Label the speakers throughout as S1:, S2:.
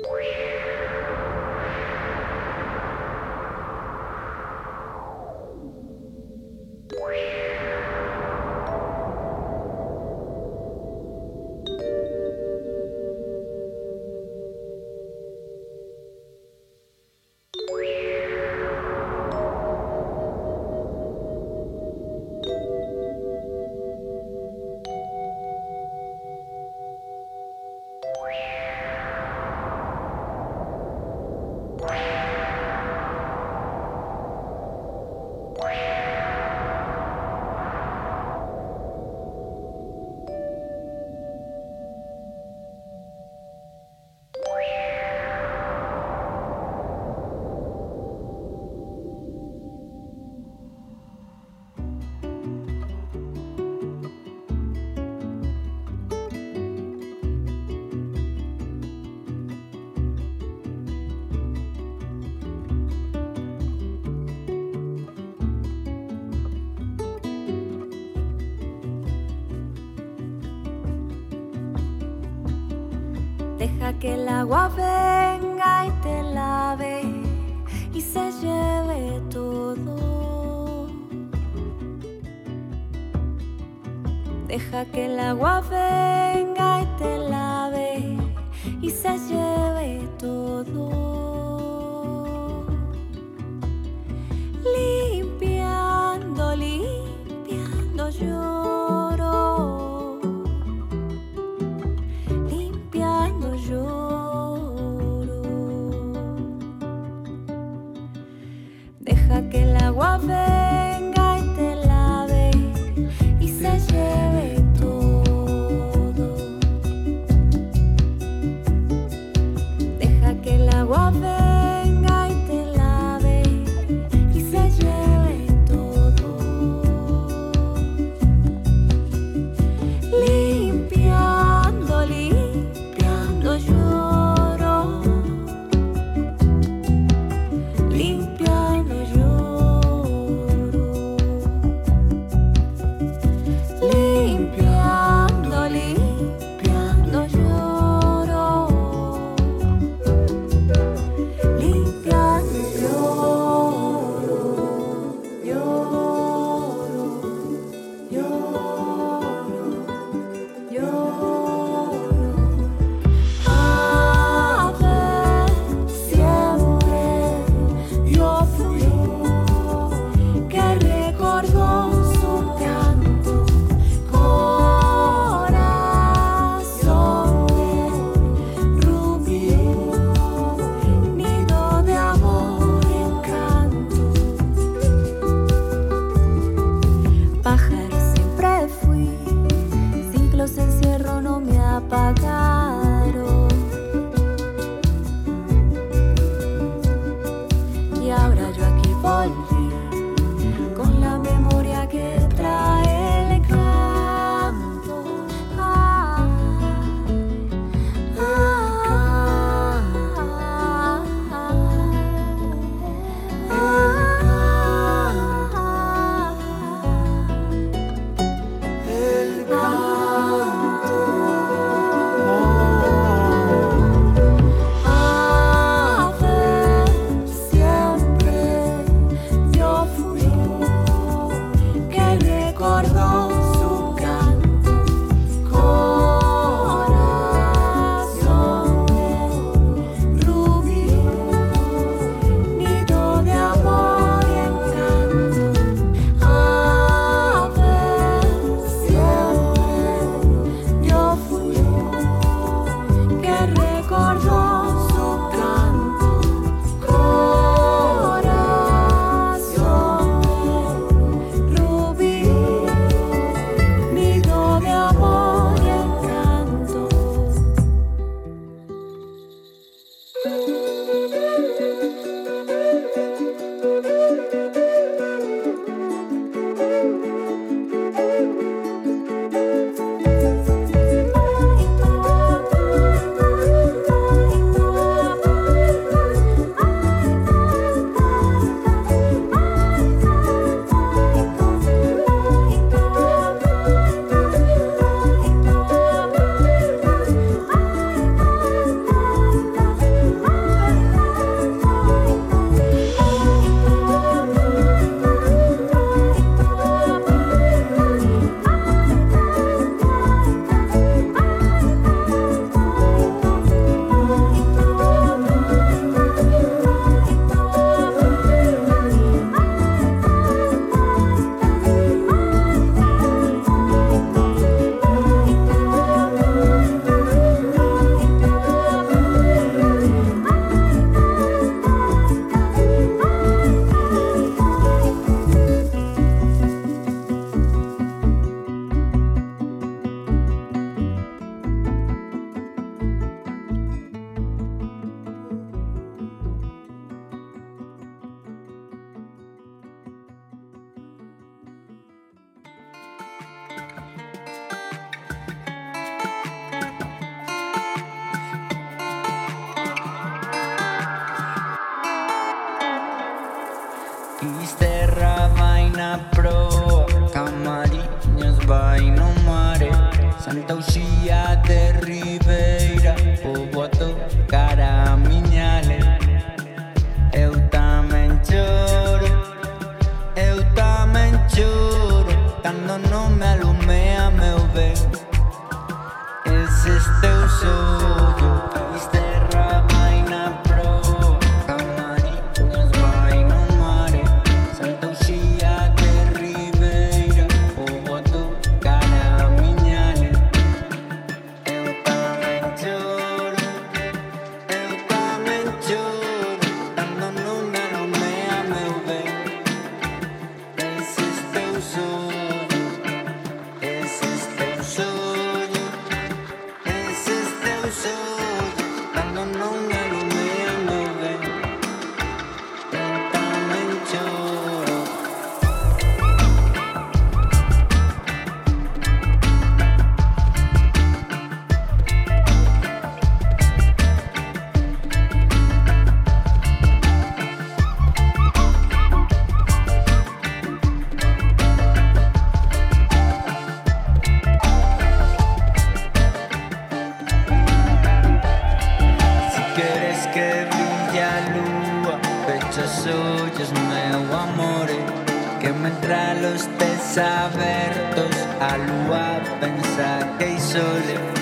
S1: Wow. que el agua venga y te lave y se lleve todo. Deja que el agua venga.
S2: Mentre los tes abertos a lúa pensa que hai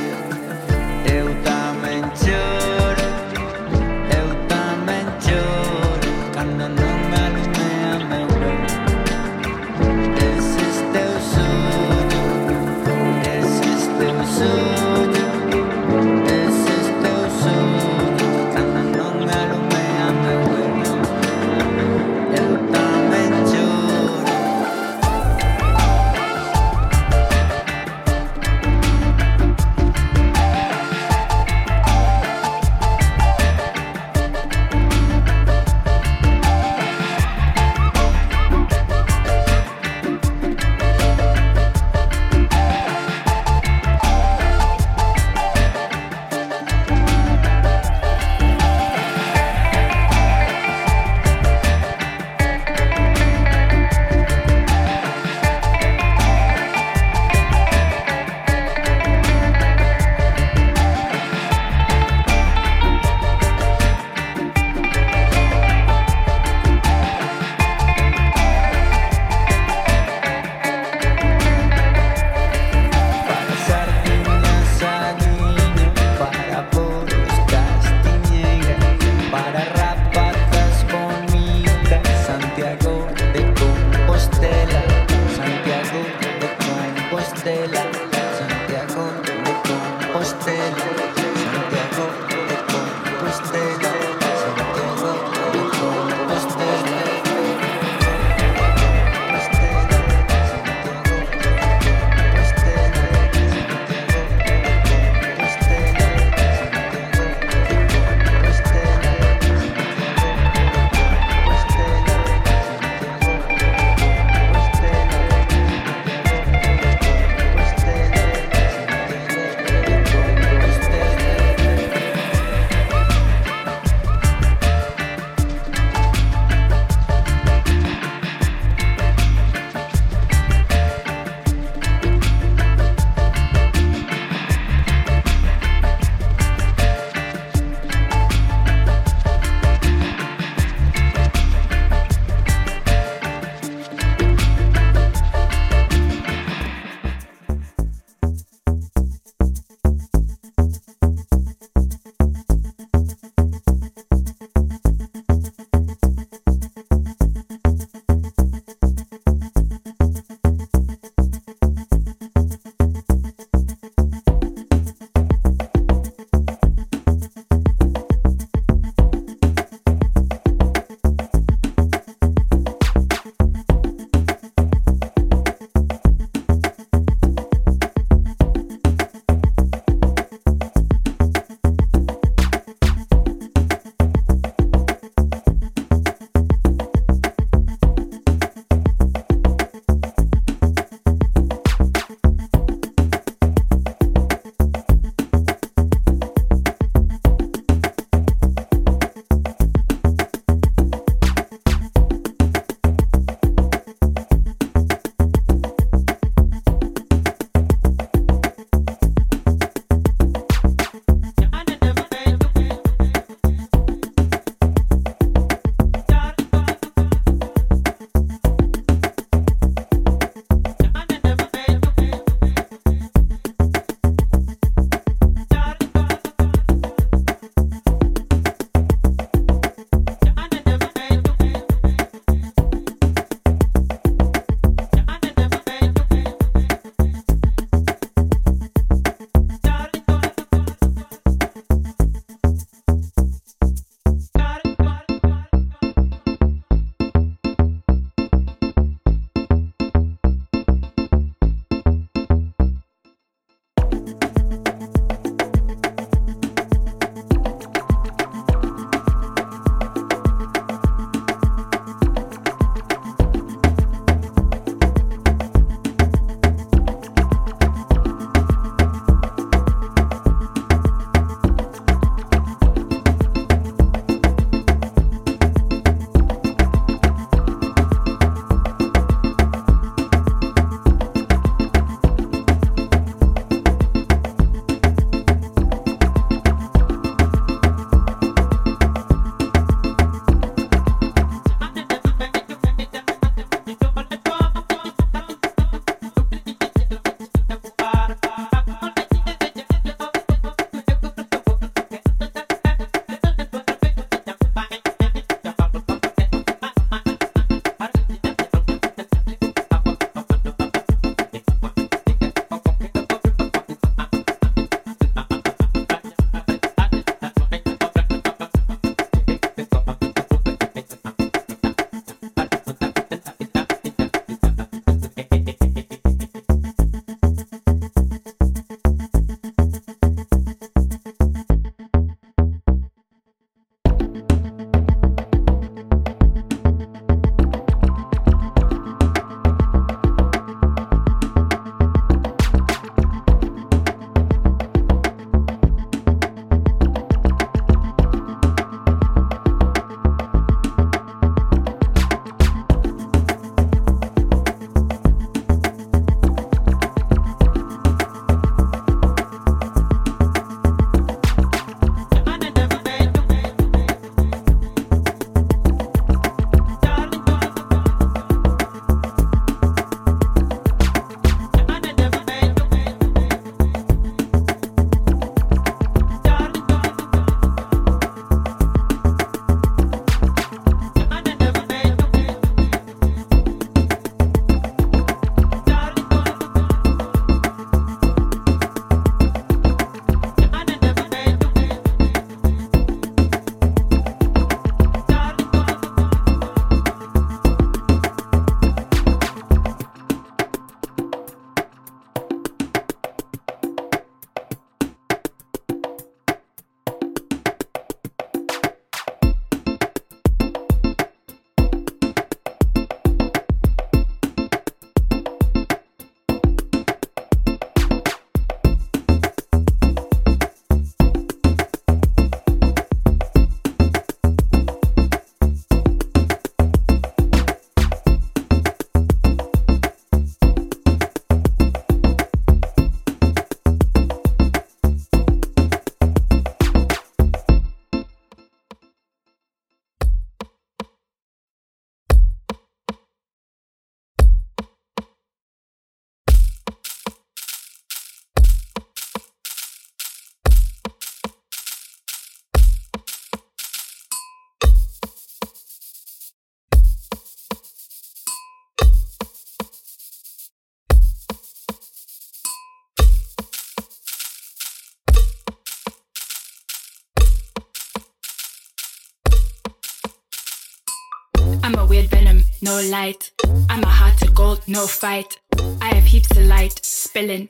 S3: no light. I'm a heart of gold, no fight. I have heaps of light, spilling,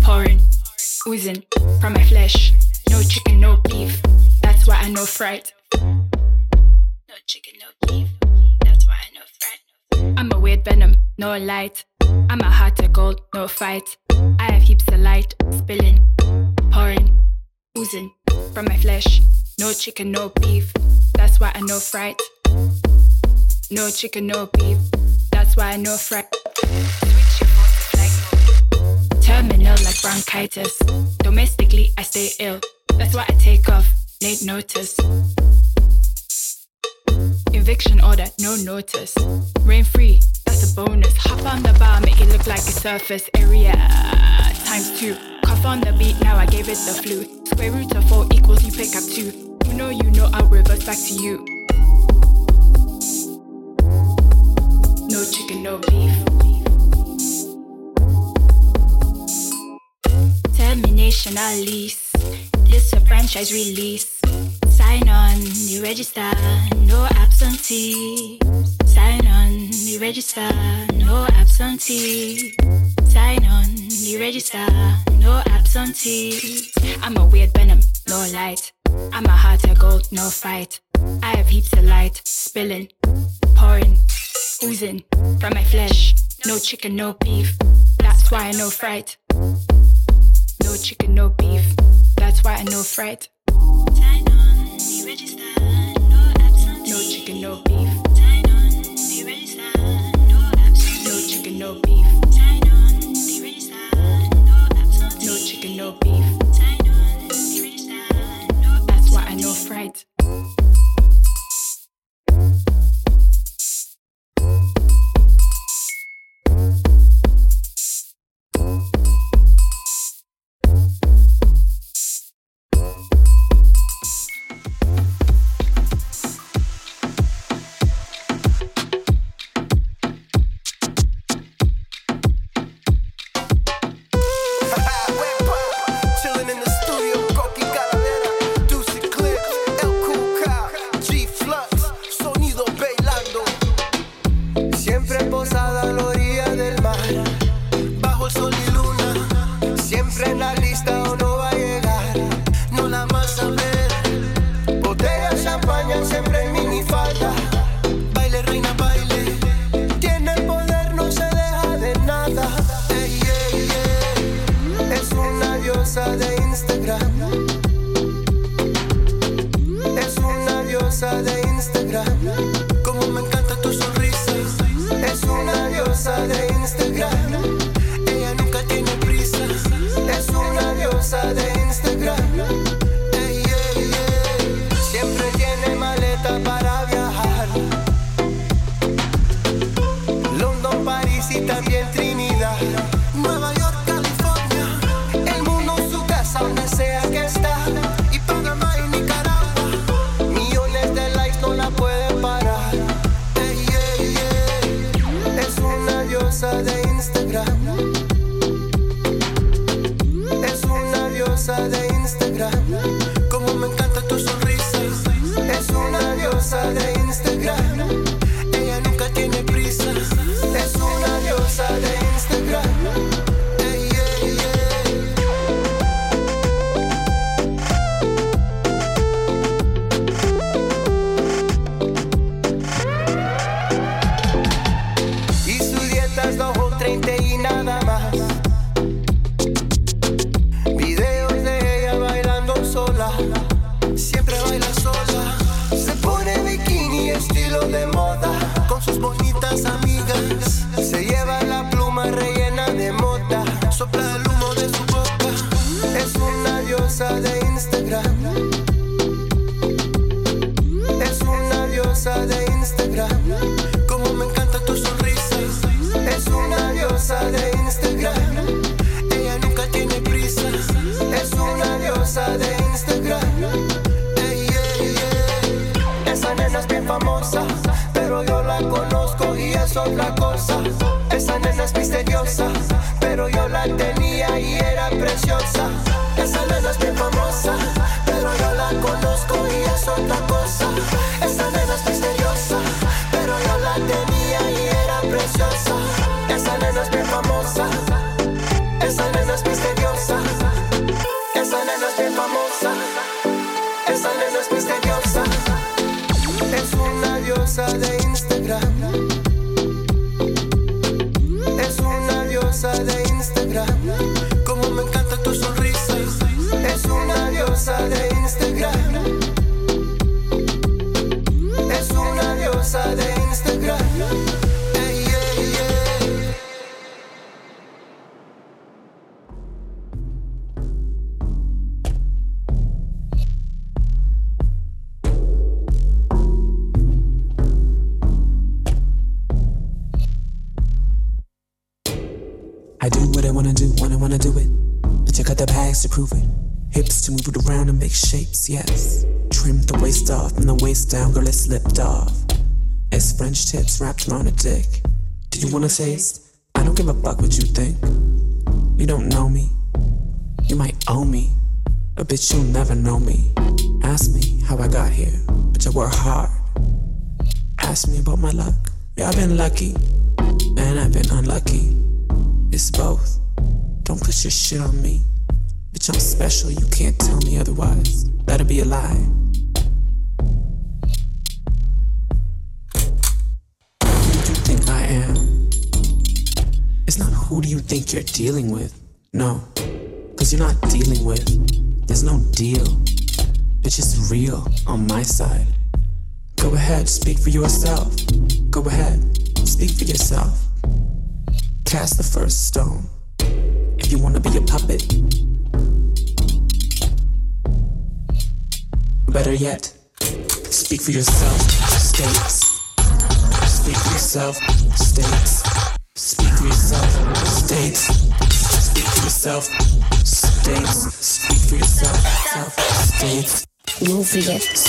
S3: pouring, oozing from my flesh. No chicken, no beef. That's why I know fright. No chicken, no beef. That's why I know fright. I'm a weird venom, no light. I'm a heart of gold, no fight. I have heaps of light, spilling, pouring, oozing from my flesh. No chicken, no beef. That's why I know fright. No chicken, no beef. That's why flight mode. Terminal like bronchitis. Domestically, I stay ill. That's why I take off, late notice. Eviction order, no notice. Rain free, that's a bonus. Hop on the bar, make it look like a surface area. Times two. Cough on the beat, now I gave it the flu. Square root of four equals you pick up two. You know, you know, I'll reverse back to you. No chicken, no beef. Termination, I lease. This a franchise release. Sign on, you register, no absentee. Sign on, you register, no absentee. Sign on, you register, no absentee. I'm a weird venom, no light. I'm a heart of gold, no fight. I have heaps of light, spilling, pouring, oozing from my flesh. No chicken, no beef. That's why I know fright. No chicken, no beef. That's why I know fright. Sign on, you register, no absentee. No chicken, no beef. Sign on, you register, no absentee. No chicken, no beef. Sign on, you register, no absentee. No chicken, no beef. music. Did you
S4: wanna taste? Speak for yourself. Go ahead, speak for yourself. Cast the first stone if you want to be a puppet. Better yet, speak for yourself, states. Speak for yourself, states. Speak for yourself, states. Speak for yourself, states. Speak for yourself, states. Move
S5: it.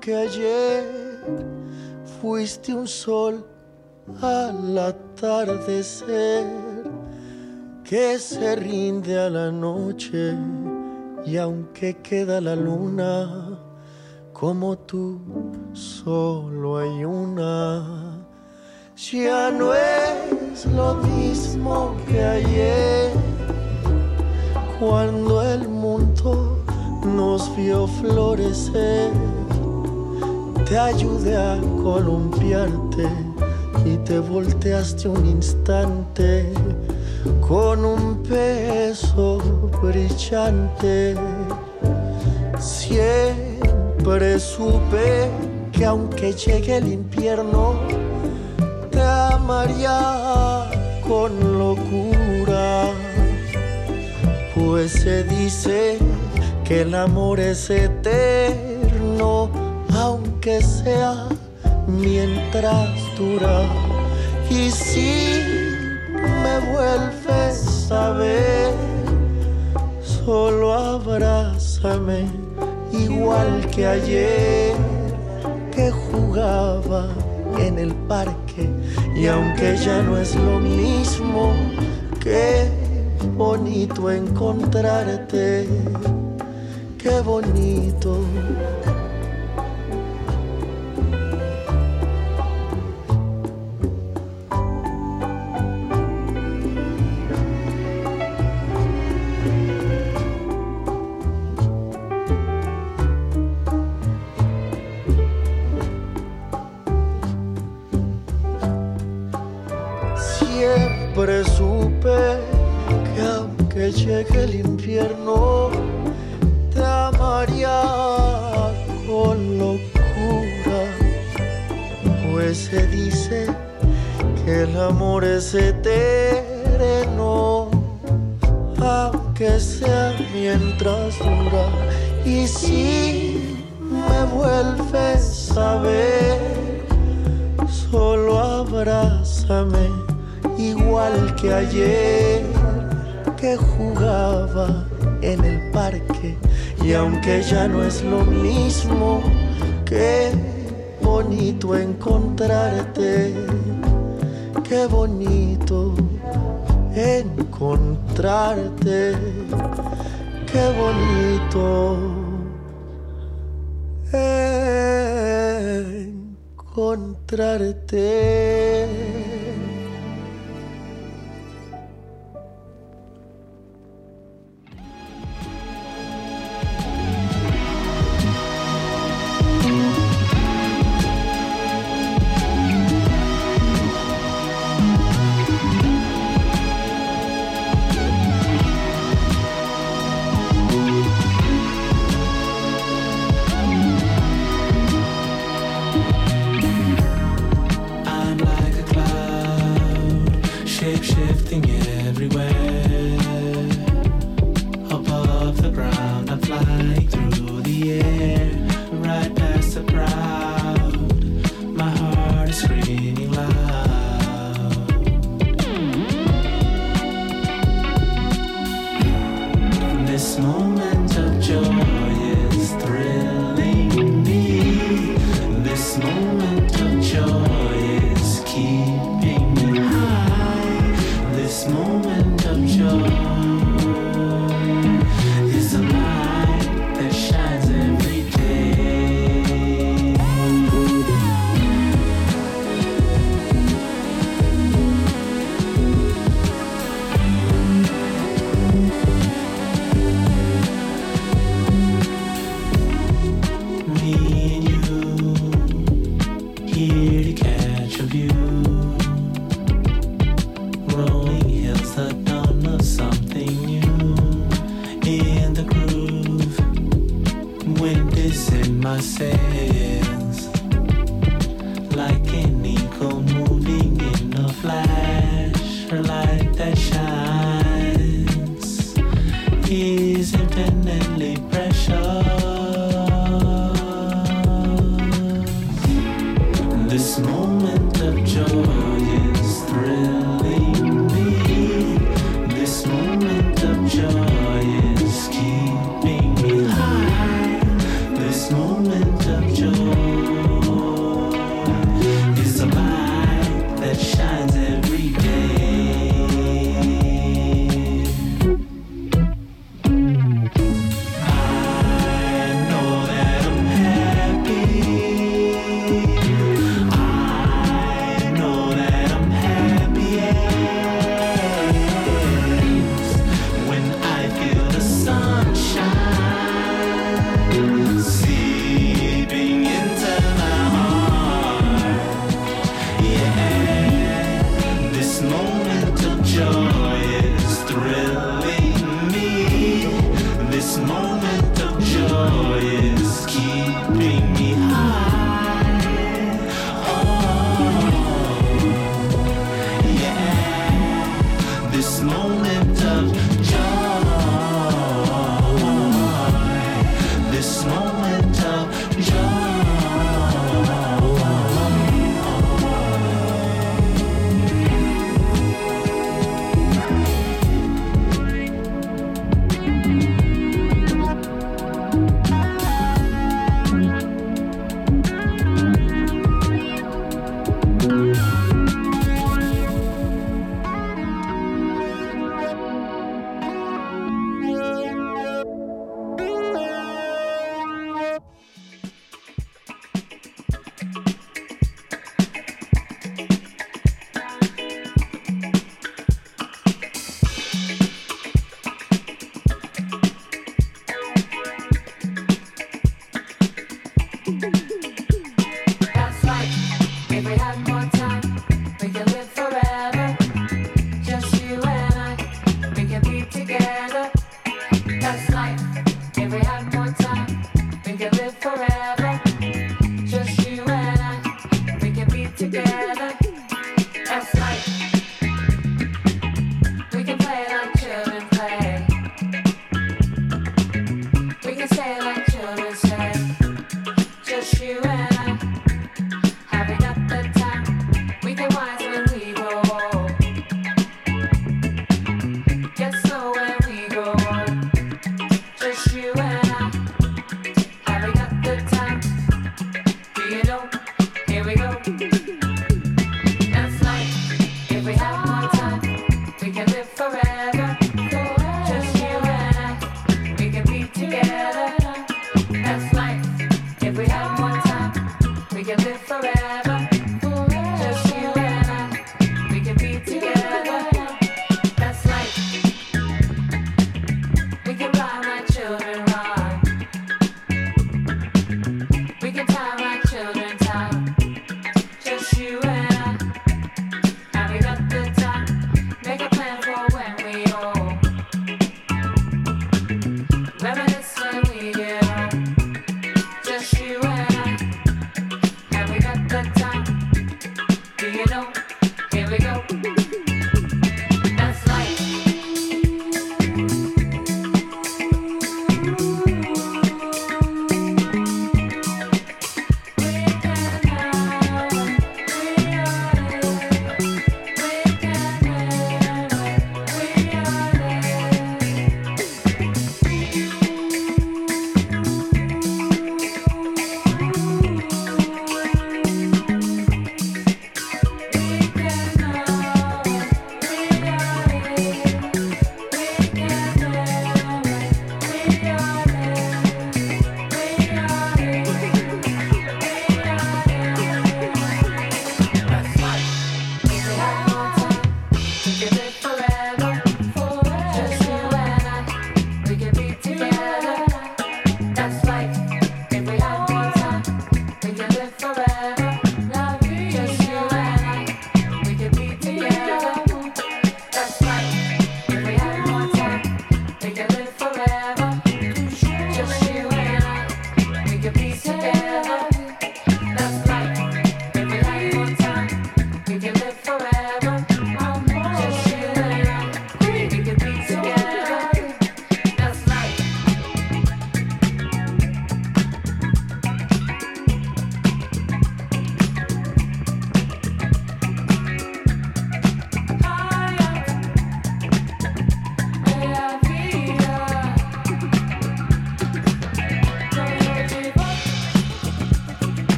S6: Que ayer. Fuiste un sol al atardecer que se rinde a la noche y aunque queda la luna, como tú solo hay una. Ya no es lo mismo que ayer, cuando el mundo nos vio florecer. Te ayudé a columpiarte y te volteaste un instante con un peso brillante. Siempre supe que aunque llegue el infierno, te amaría con locura. Pues se dice que el amor es eterno, aunque sea mientras dura. Y si me vuelves a ver, solo abrázame igual que ayer que jugaba en el parque y aunque ya no es lo mismo, qué bonito encontrarte, qué bonito. Es eterno, aunque sea mientras dura. Y si me vuelves a ver, solo abrázame igual que ayer que jugaba en el parque y aunque ya no es lo mismo qué bonito encontrarte qué bonito encontrarte. Qué bonito encontrarte